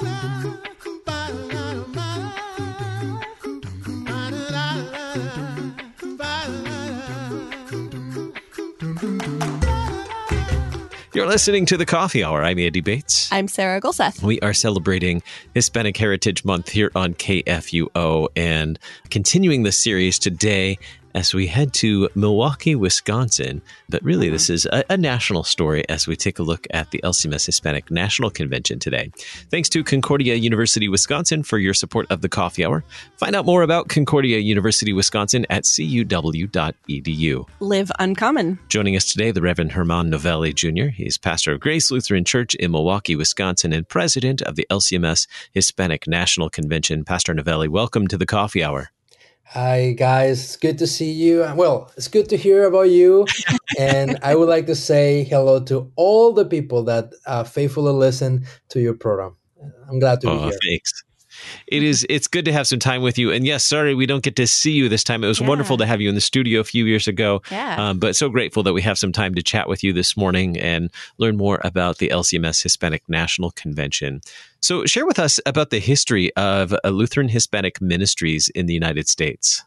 You're listening to the Coffee Hour. I'm Andy Bates. I'm Sarah Gulseth. We are celebrating Hispanic Heritage Month here on KFUO and continuing the series today as we head to Milwaukee, Wisconsin. But really, mm-hmm. this is a, a, national story as we take a look at the LCMS Hispanic National Convention today. Thanks to Concordia University, Wisconsin for your support of the coffee hour. Find out more about Concordia University, Wisconsin at cuw.edu. Live uncommon. Joining us today, the Reverend German Novelli Jr. He's pastor of Grace Lutheran Church in Milwaukee, Wisconsin, and president of the LCMS Hispanic National Convention. Pastor Novelli, welcome to the coffee hour. Hi, guys. It's good to see you. Well, it's good to hear about you. and I would like to say hello to all the people that uh, faithfully listen to your program. I'm glad to oh, be here. Thanks it is it's good to have some time with you. And yes, sorry we don't get to see you this time. It was yeah. wonderful to have you in the studio a few years ago. Yeah. Um, but so grateful that we have some time to chat with you this morning and learn more about the LCMS Hispanic National Convention. So share with us about the history of Lutheran Hispanic ministries in the United States.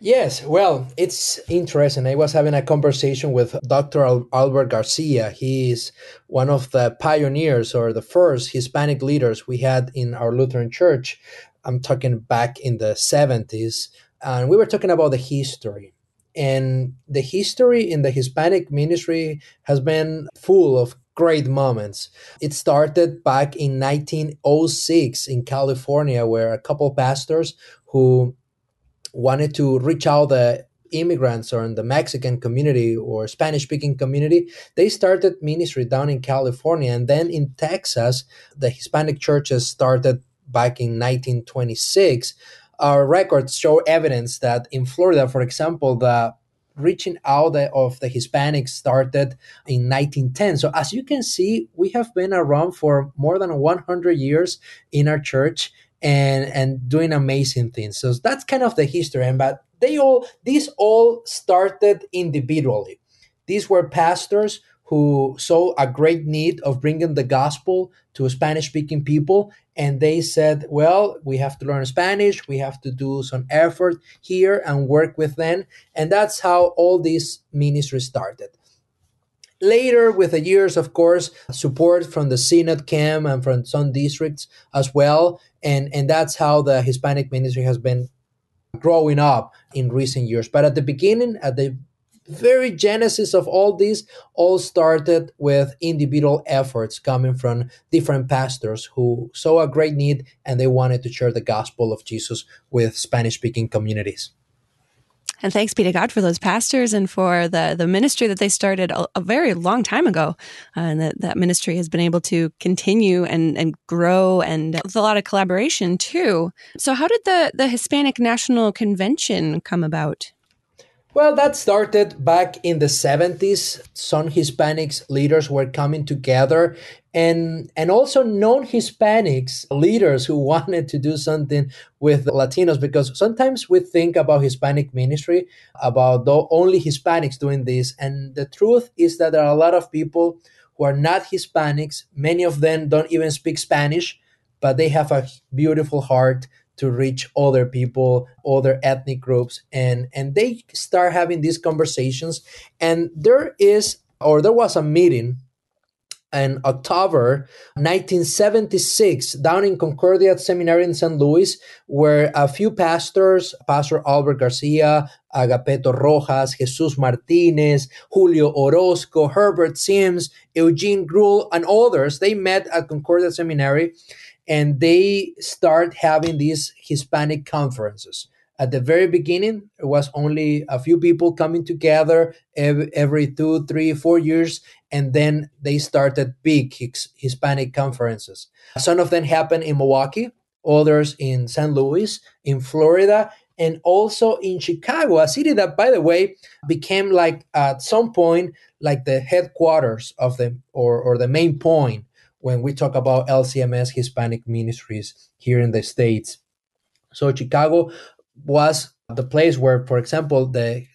Yes, well, it's interesting. I was having a conversation with Dr. Albert Garcia. He is one of the pioneers or the first Hispanic leaders we had in our Lutheran church. I'm talking back in the 70s. And we were talking about the history. And the history in the Hispanic ministry has been full of great moments. It started back in 1906 in California, where a couple pastors who wanted to reach out the immigrants or in the Mexican community or Spanish speaking community, they started ministry down in California. And then in Texas, the Hispanic churches started back in 1926. Our records show evidence that in Florida, for example, the reaching out of the Hispanics started in 1910. So as you can see, we have been around for more than 100 years in our church and and doing amazing things. So that's kind of the history. And but they all these all started individually. These were pastors who saw a great need of bringing the gospel to Spanish speaking people. And they said, well, we have to learn Spanish. We have to do some effort here and work with them. And that's how all these ministries started. Later, with the years, of course, support from the Synod Camp and from some districts as well. And, and that's how the Hispanic ministry has been growing up in recent years. But at the beginning, at the very genesis of all this, all started with individual efforts coming from different pastors who saw a great need and they wanted to share the gospel of Jesus with Spanish speaking communities. And thanks be to God for those pastors and for the, the ministry that they started a, a very long time ago. Uh, and that, that ministry has been able to continue and, and grow and with a lot of collaboration too. So, how did the, the Hispanic National Convention come about? Well, that started back in the 70s. Some Hispanics leaders were coming together and and also non-Hispanics leaders who wanted to do something with Latinos because sometimes we think about Hispanic ministry about only Hispanics doing this and the truth is that there are a lot of people who are not Hispanics. Many of them don't even speak Spanish, but they have a beautiful heart to reach other people other ethnic groups and and they start having these conversations and there is or there was a meeting in October 1976 down in Concordia Seminary in St. Louis, where a few pastors, Pastor Albert Garcia, Agapito Rojas, Jesus Martinez, Julio Orozco, Herbert Sims, Eugene Gruhl, and others, they met at Concordia Seminary and they start having these Hispanic conferences. At the very beginning, it was only a few people coming together every, two, three, four years, and then they started big Hispanic conferences. Some of them happened in Milwaukee, others in St. Louis, in Florida, and also in Chicago, a city that, by the way, became like at some point like the headquarters of the or, or the main point when we talk about LCMS Hispanic ministries here in the States. So Chicago was the place where, for example, the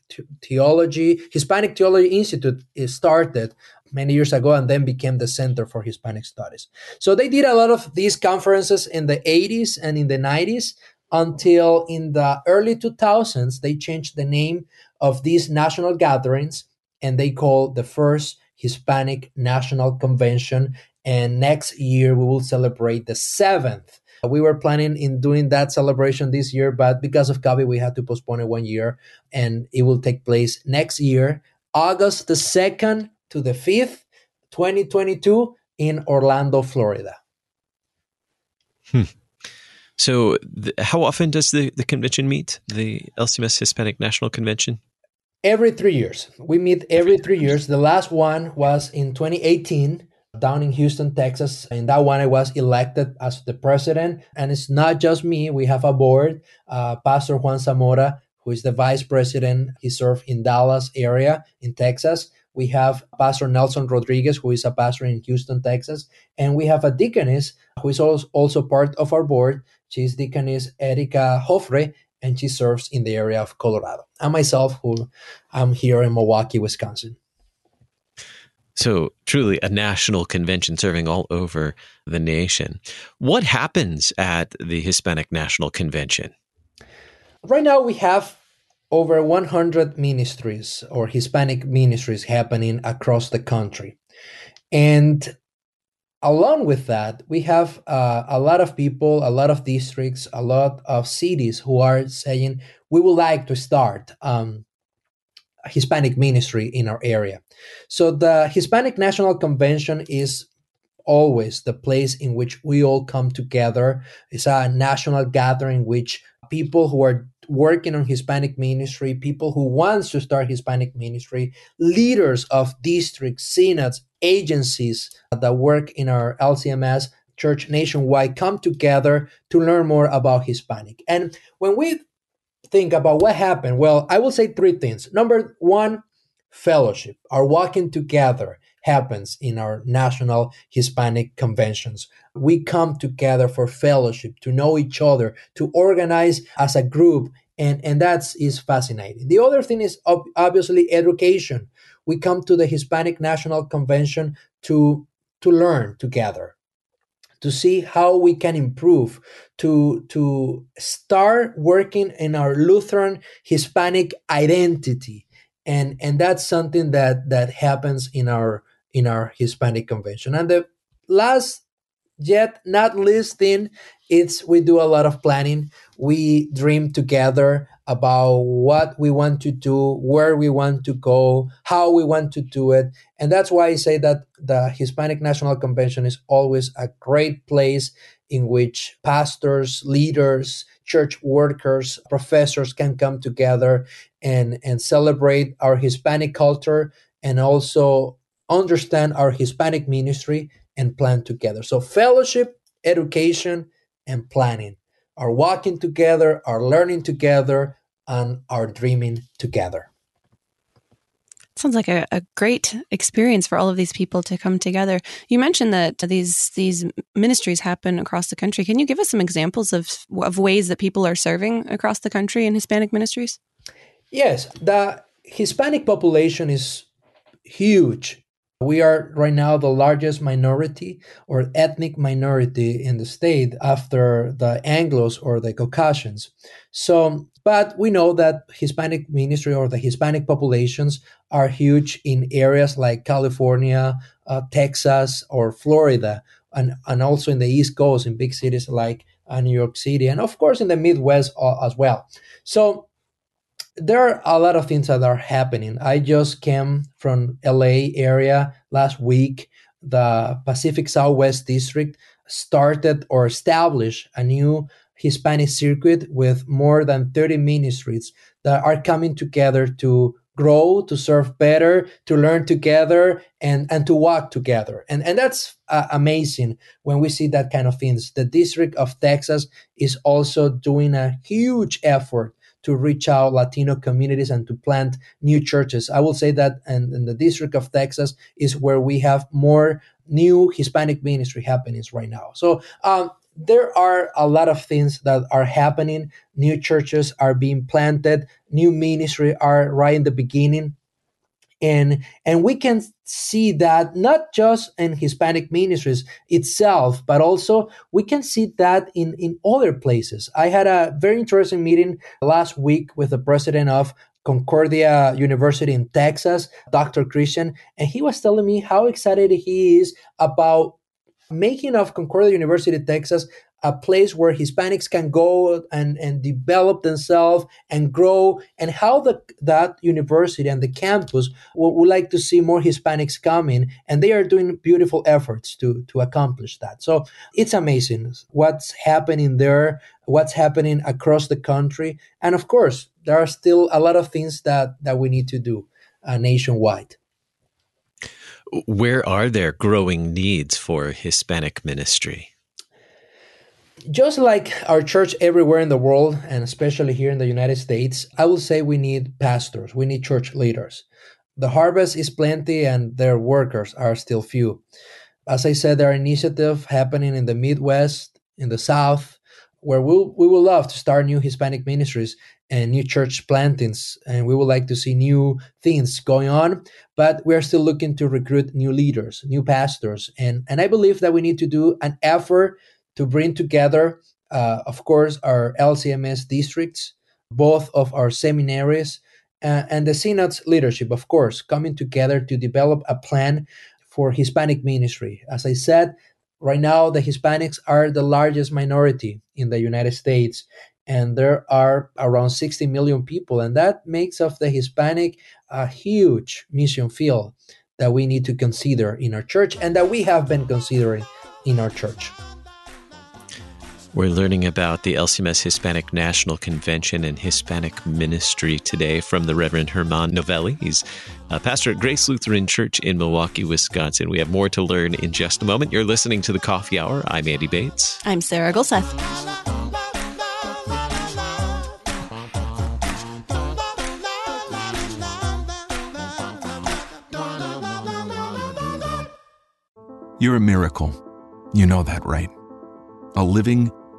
theology, Hispanic Theology Institute is started many years ago and then became the Center for Hispanic Studies. So they did a lot of these conferences in the 80s and in the 90s until in the early 2000s they changed the name of these national gatherings and they called the first Hispanic National Convention and next year we will celebrate the seventh we were planning in doing that celebration this year, but because of COVID, we had to postpone it one year, and it will take place next year, August the 2nd to the 5th, 2022, in Orlando, Florida. Hmm. So, the, how often does the, the convention meet, the LCMS Hispanic National Convention? Every three years. We meet every three years. The last one was in 2018 down in Houston, Texas. In that one, I was elected as the president. And it's not just me, we have a board, uh, Pastor Juan Zamora, who is the vice president. He served in Dallas area in Texas. We have Pastor Nelson Rodriguez, who is a pastor in Houston, Texas. And we have a deaconess who is also part of our board. She's Deaconess Erika Hofre, and she serves in the area of Colorado. And myself, who I'm here in Milwaukee, Wisconsin. So, truly a national convention serving all over the nation. What happens at the Hispanic National Convention? Right now, we have over 100 ministries or Hispanic ministries happening across the country. And along with that, we have uh, a lot of people, a lot of districts, a lot of cities who are saying, we would like to start um, Hispanic ministry in our area. So the Hispanic National Convention is always the place in which we all come together. It's a national gathering which people who are working on Hispanic ministry, people who wants to start Hispanic ministry, leaders of districts, synods, agencies that work in our LCMS church nationwide come together to learn more about Hispanic. And when we think about what happened, well, I will say three things. Number one, fellowship. Our walking together happens in our national Hispanic conventions. We come together for fellowship, to know each other, to organize as a group, and, and that is fascinating. The other thing is obviously education. We come to the Hispanic National Convention to, to learn together, to see how we can improve to to start working in our lutheran hispanic identity. And and that's something that that happens in our in our hispanic convention. And the last yet not least thing it's we do a lot of planning. We dream together about what we want to do where we want to go how we want to do it. And that's why i say that the hispanic national convention is always a great place in which pastors leaders church workers professors can come together and and celebrate our hispanic culture and also understand our hispanic ministry and plan together. So fellowship education and planning, are walking together, are learning together, and are dreaming together. Sounds like a, a, great experience for all of these people to come together. You mentioned that these these ministries happen across the country. Can you give us some examples of of ways that people are serving across the country in Hispanic ministries? Yes, the Hispanic population is huge we are right now the largest minority or ethnic minority in the state after the Anglos or the Caucasians. So, but we know that Hispanic ministry or the Hispanic populations are huge in areas like California, uh, Texas, or Florida, and, and also in the East Coast in big cities like uh, New York City, and of course in the Midwest uh, as well. So, there are a lot of things that are happening. I just came from LA area last week. The Pacific Southwest District started or established a new Hispanic circuit with more than 30 ministries that are coming together to grow, to serve better, to learn together, and, and to walk together. And, and that's uh, amazing when we see that kind of things. The District of Texas is also doing a huge effort to reach out Latino communities and to plant new churches. I will say that in, in the District of Texas is where we have more new Hispanic ministry happenings right now. So um, there are a lot of things that are happening. New churches are being planted. New ministry are right in the beginning. And and we can see that not just in hispanic ministries itself but also we can see that in in other places i had a very interesting meeting last week with the president of Concordia University in Texas, Dr. Christian, and he was telling me how excited he is about making of Concordia University, Texas, a place where Hispanics can go and, and develop themselves and grow, and how the, that university and the campus would, would like to see more Hispanics coming, and they are doing beautiful efforts to, to accomplish that. So it's amazing what's happening there, what's happening across the country, and of course, there are still a lot of things that, that we need to do uh, nationwide. Where are there growing needs for Hispanic ministry? Just like our church everywhere in the world, and especially here in the United States, I will say we need pastors, we need church leaders. The harvest is plenty and their workers are still few. As I said, there are initiatives happening in the Midwest, in the South, where we'll, we will love to start new Hispanic ministries and new church plantings, and we would like to see new things going on. But we are still looking to recruit new leaders, new pastors, and and I believe that we need to do an effort to bring together, uh, of course, our LCMS districts, both of our seminaries, uh, and the synod's leadership, of course, coming together to develop a plan for Hispanic ministry. As I said, right now the Hispanics are the largest minority in the United States, and there are around 60 million people, and that makes of the Hispanic a huge mission field that we need to consider in our church and that we have been considering in our church. We're learning about the LCMS Hispanic National Convention and Hispanic Ministry today from the Reverend German Novelli. He's a pastor at Grace Lutheran Church in Milwaukee, Wisconsin. We have more to learn in just a moment. You're listening to the Coffee Hour. I'm Andy Bates. I'm Sarah Gulseth. You're a miracle. You know that, right? A living,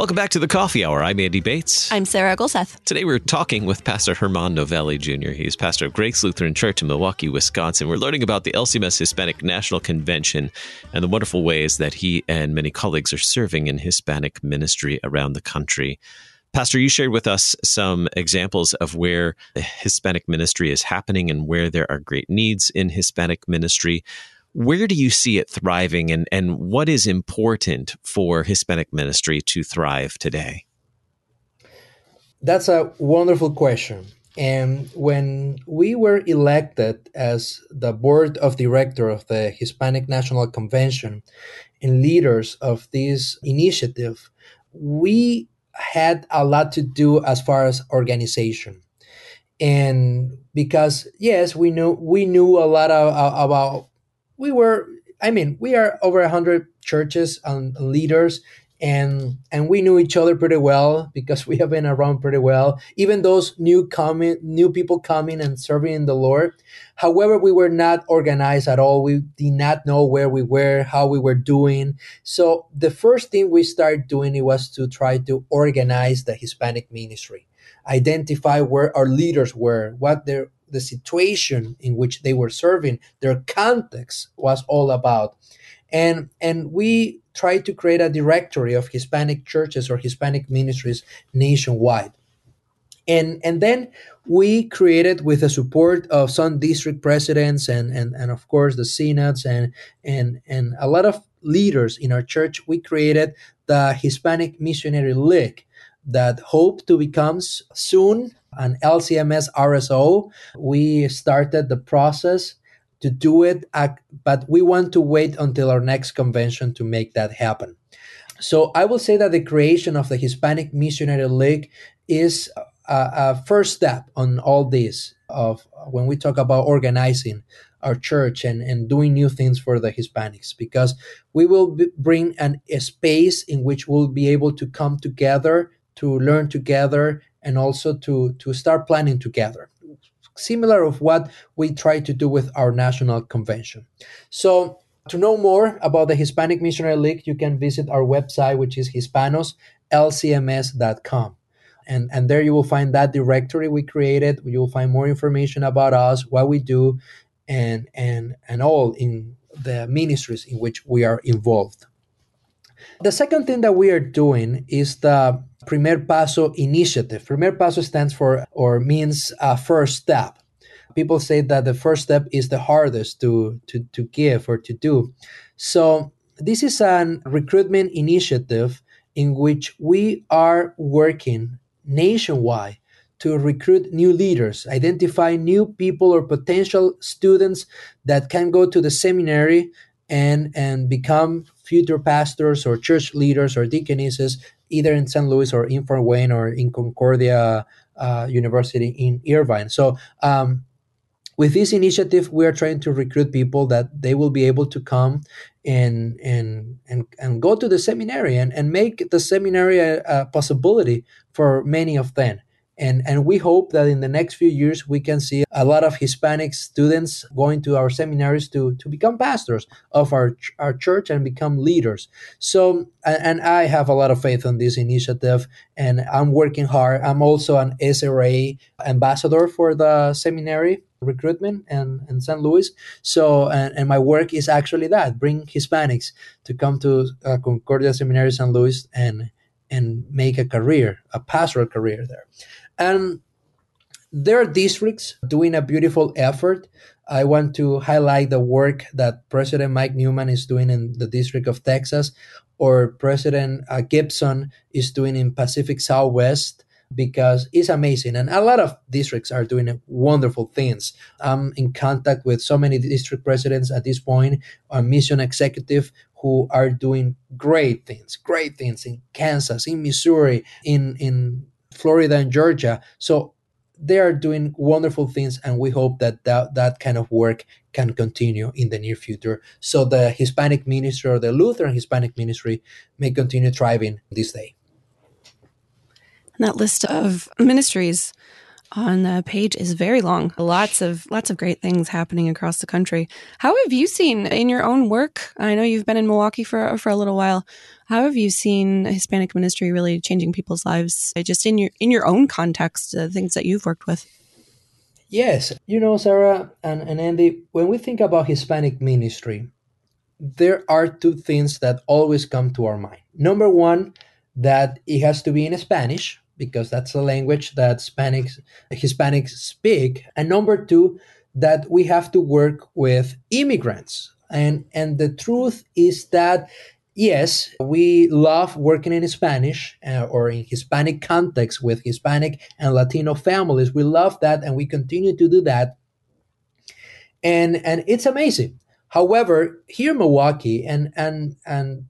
Welcome back to the Coffee Hour. I'm Andy Bates. I'm Sarah Gulseth. Today we're talking with Pastor German Novelli Jr. He's pastor of Grace Lutheran Church in Milwaukee, Wisconsin. We're learning about the LCMS Hispanic National Convention and the wonderful ways that he and many colleagues are serving in Hispanic ministry around the country. Pastor, you shared with us some examples of where Hispanic ministry is happening and where there are great needs in Hispanic ministry. Where do you see it thriving and, and what is important for Hispanic ministry to thrive today? That's a wonderful question. And when we were elected as the board of director of the Hispanic National Convention and leaders of this initiative, we had a lot to do as far as organization. And because yes, we knew we knew a lot of, about we were i mean we are over 100 churches and leaders and and we knew each other pretty well because we have been around pretty well even those new coming new people coming and serving in the lord. However we were not organized at all. We did not know where we were how we were doing. So the first thing we started doing it was to try to organize the hispanic ministry identify where our leaders were what their the situation in which they were serving, their context was all about. And, and we tried to create a directory of Hispanic churches or Hispanic ministries nationwide. And, and then we created with the support of some district presidents and, and, and of course the synods and, and, and a lot of leaders in our church, we created the Hispanic Missionary League that hope to become soon an LCMS RSO. We started the process to do it, but we want to wait until our next convention to make that happen. So I will say that the creation of the Hispanic Missionary League is a, a first step on all this of when we talk about organizing our church and, and doing new things for the Hispanics because we will bring an, a space in which we'll be able to come together to learn together and also to to start planning together similar of what we try to do with our national convention. So to know more about the hispanic missionary league you can visit our website which is hispanoslcms.com and and there you will find that directory we created. You will find more information about us what we do and and and all in the ministries in which we are involved. The second thing that we are doing is the Primer Paso initiative. Primer Paso stands for or means a first step. People say that the first step is the hardest to, to, to give or to do. So, this is an recruitment initiative in which we are working nationwide to recruit new leaders, identify new people or potential students that can go to the seminary and, and become future pastors or church leaders or deaconesses either in St. Louis or in Fort Wayne or in Concordia uh, University in Irvine. So, um, with this initiative, we are trying to recruit people that they will be able to come and and and, and go to the seminary and, and make the seminary a, a possibility for many of them. And, and we hope that in the next few years we can see a lot of Hispanic students going to our seminaries to, to become pastors of our, our church and become leaders. So, and, I have a lot of faith in this initiative and I'm working hard. I'm also an SRA ambassador for the seminary recruitment and in St. Louis. So, and, and my work is actually that bring Hispanics to come to uh, Concordia Seminary St. Louis and and make a career, a pastoral career there. And there are districts doing a beautiful effort. I want to highlight the work that President Mike Newman is doing in the District of Texas, or President uh, Gibson is doing in Pacific Southwest, because it's amazing. And a lot of districts are doing wonderful things. I'm in contact with so many district presidents at this point, a mission executive who are doing great things, great things in Kansas, in Missouri, in, in Florida and Georgia. So they are doing wonderful things, and we hope that, that that kind of work can continue in the near future. So the Hispanic ministry or the Lutheran Hispanic ministry may continue thriving this day. And that list of ministries on the page is very long. Lots of lots of great things happening across the country. How have you seen in your own work? I know you've been in Milwaukee for for a little while. How have you seen Hispanic ministry really changing people's lives, uh, just in your in your own context, the things that you've worked with? Yes, you know, Sarah and, and Andy, when we think about Hispanic ministry, there are two things that always come to our mind. Number one, that it has to be in Spanish because that's the language that Hispanics Hispanics speak, and number two, that we have to work with immigrants. And and the truth is that yes, we love working in Spanish uh, or in Hispanic context with Hispanic and Latino families. We love that and we continue to do that. And and it's amazing. However, here in Milwaukee and and and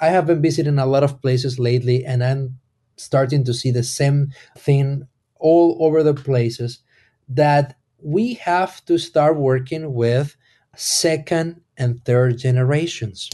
I have been visiting a lot of places lately and I'm starting to see the same thing all over the places that we have to start working with second and third generations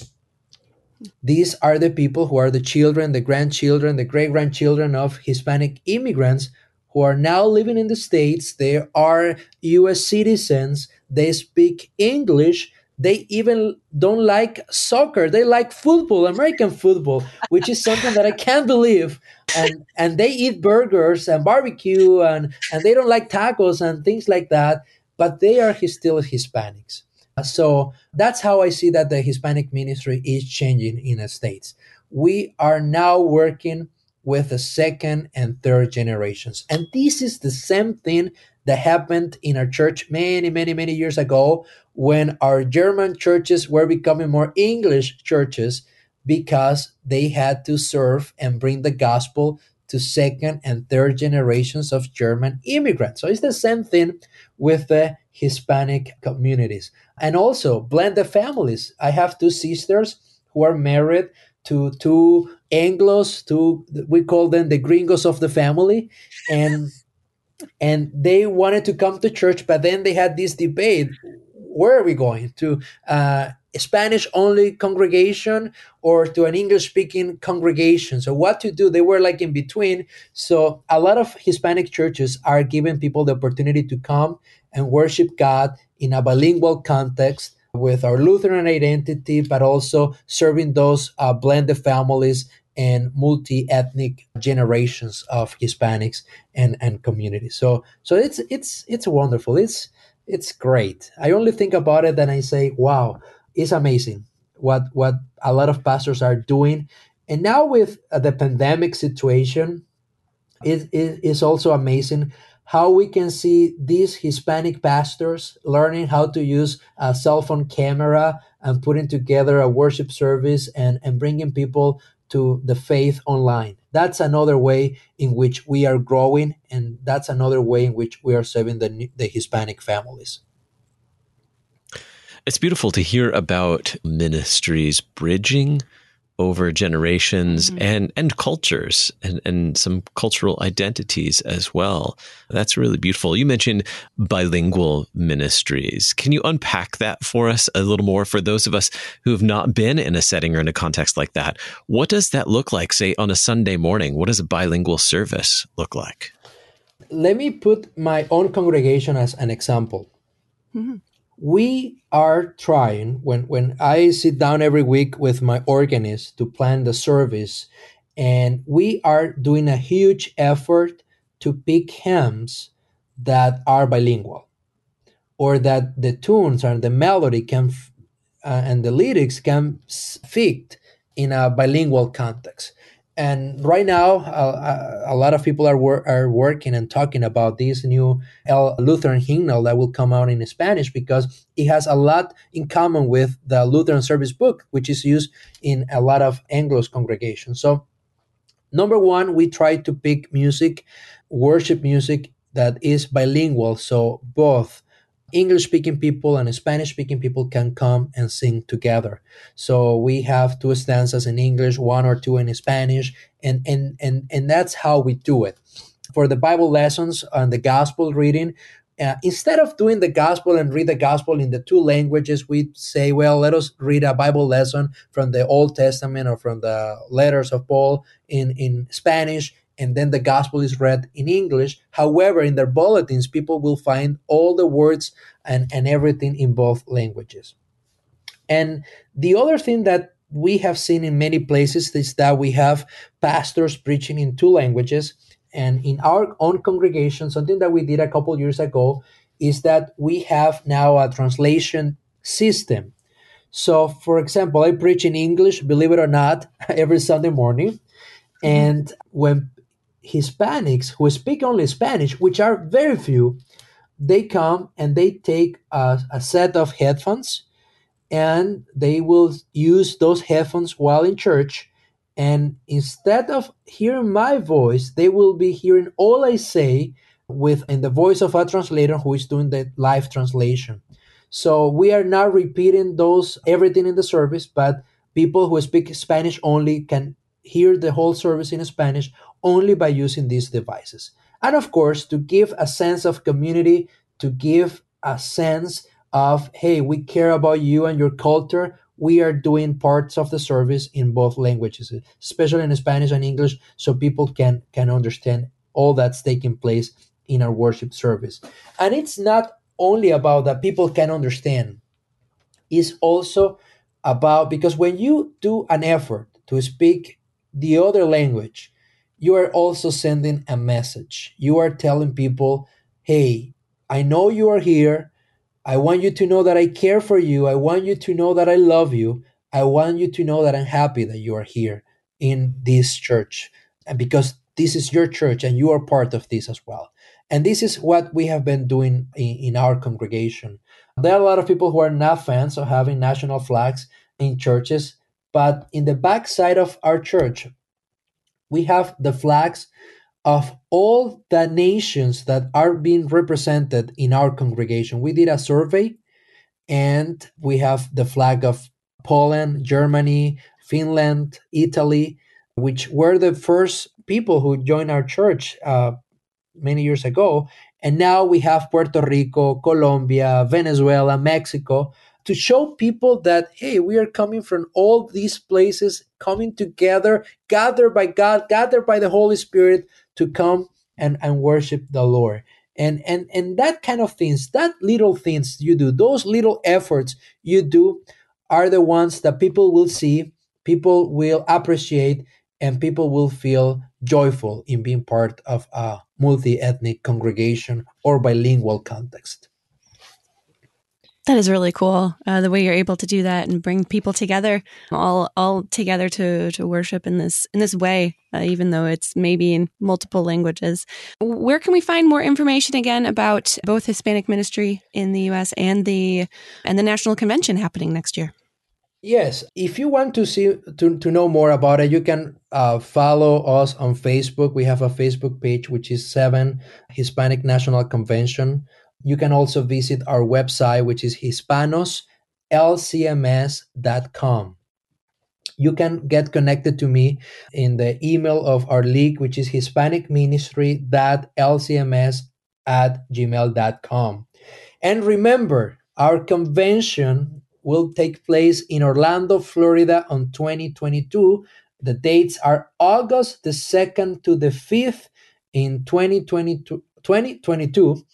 these are the people who are the children, the grandchildren, the great grandchildren of Hispanic immigrants who are now living in the States. They are US citizens. They speak English. They even don't like soccer. They like football, American football, which is something that I can't believe. And and they eat burgers and barbecue and, and they don't like tacos and things like that. But they are still Hispanics. Uh, so that's how I see that the Hispanic ministry is changing in the States. We are now working with the second and third generations. And this is the same thing that happened in our church many, many, many years ago when our German churches were becoming more English churches because they had to serve and bring the gospel to second and third generations of German immigrants. So it's the same thing with the Hispanic communities. And also blend the families. I have two sisters who are married to two Anglos, two we call them the gringos of the family. And and they wanted to come to church, but then they had this debate: where are we going to? Uh, Spanish only congregation or to an English speaking congregation. So, what to do? They were like in between. So, a lot of Hispanic churches are giving people the opportunity to come and worship God in a bilingual context with our Lutheran identity, but also serving those uh, blended families and multi-ethnic generations of Hispanics and, and communities. So so it's it's it's wonderful. It's it's great. I only think about it and I say, wow, it's amazing what what a lot of pastors are doing. And now with uh, the pandemic situation, it is also amazing how we can see these Hispanic pastors learning how to use a cell phone camera and putting together a worship service and, and bringing people to the faith online. That's another way in which we are growing, and that's another way in which we are serving the, the Hispanic families. It's beautiful to hear about ministries bridging over generations mm-hmm. and and cultures and and some cultural identities as well. That's really beautiful. You mentioned bilingual ministries. Can you unpack that for us a little more for those of us who have not been in a setting or in a context like that? What does that look like say on a Sunday morning? What does a bilingual service look like? Let me put my own congregation as an example. Mm-hmm we are trying when when i sit down every week with my organist to plan the service and we are doing a huge effort to pick hymns that are bilingual or that the tunes and the melody can uh, and the lyrics can fit in a bilingual context and right now, a lot of people are wor- are working and talking about this new Lutheran hymnal that will come out in Spanish because it has a lot in common with the Lutheran Service Book, which is used in a lot of Anglo's congregations. So, number one, we try to pick music, worship music that is bilingual, so both English speaking people and Spanish speaking people can come and sing together. So we have two stanzas in English, one or two in Spanish, and and and and that's how we do it. For the Bible lessons and the gospel reading, uh, instead of doing the gospel and read the gospel in the two languages, we say, well, let us read a Bible lesson from the Old Testament or from the letters of Paul in, in Spanish and then the gospel is read in English. However, in their bulletins, people will find all the words and, and everything in both languages. And the other thing that we have seen in many places is that we have pastors preaching in two languages. And in our own congregation, something that we did a couple years ago is that we have now a translation system. So, for example, I preach in English, believe it or not, every Sunday morning. Mm-hmm. And when Hispanics who speak only Spanish, which are very few, they come and they take a, a, set of headphones and they will use those headphones while in church. And instead of hearing my voice, they will be hearing all I say with in the voice of a translator who is doing the live translation. So we are not repeating those everything in the service, but people who speak Spanish only can hear the whole service in Spanish only by using these devices. And of course, to give a sense of community, to give a sense of, hey, we care about you and your culture, we are doing parts of the service in both languages, especially in Spanish and English, so people can, can understand all that's taking place in our worship service. And it's not only about that people can understand, it's also about because when you do an effort to speak the other language, you are also sending a message. You are telling people, hey, I know you are here. I want you to know that I care for you. I want you to know that I love you. I want you to know that I'm happy that you are here in this church. And because this is your church and you are part of this as well. And this is what we have been doing in, in our congregation. There are a lot of people who are not fans of having national flags in churches, but in the back side of our church, we have the flags of all the nations that are being represented in our congregation. We did a survey and we have the flag of Poland, Germany, Finland, Italy, which were the first people who joined our church uh, many years ago. And now we have Puerto Rico, Colombia, Venezuela, Mexico to show people that, hey, we are coming from all these places, coming together, gathered by God, gathered by the Holy Spirit to come and, and worship the Lord. And, and, and that kind of things, that little things you do, those little efforts you do are the ones that people will see, people will appreciate, and people will feel joyful in being part of a multi ethnic congregation or bilingual context. That is really cool. Uh, the way you're able to do that and bring people together, all all together to to worship in this in this way, uh, even though it's maybe in multiple languages. Where can we find more information again about both Hispanic ministry in the U.S. and the and the national convention happening next year? Yes, if you want to see to, to know more about it, you can uh, follow us on Facebook. We have a Facebook page which is Seven Hispanic National Convention. You can also visit our website which is hispanoslcms.com. You can get connected to me in the email of our league, which is hispanicministry.lcms at gmail.com. And remember, our convention will take place in Orlando, Florida on 2022. The dates are August the 2nd to the 5th in 2022. 2022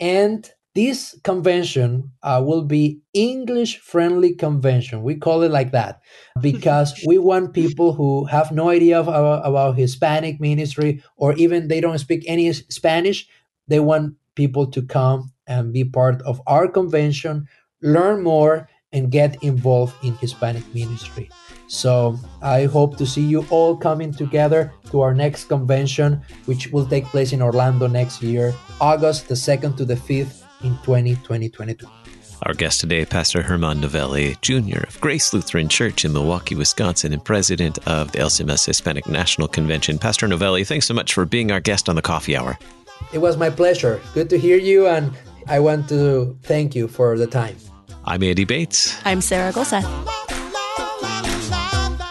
and this convention uh, will be english friendly convention we call it like that because we want people who have no idea of, about, about hispanic ministry or even they don't speak any spanish they want people to come and be part of our convention learn more and get involved in Hispanic ministry. So I hope to see you all coming together to our next convention, which will take place in Orlando next year, August the 2nd to the 5th in 2022. Our guest today, Pastor German Novelli, Jr. of Grace Lutheran Church in Milwaukee, Wisconsin, and president of the LCMS Hispanic National Convention. Pastor Novelli, thanks so much for being our guest on the Coffee Hour. It was my pleasure. Good to hear you, and I want to thank you for the time. I'm Andy Bates. I'm Sarah Gulseth.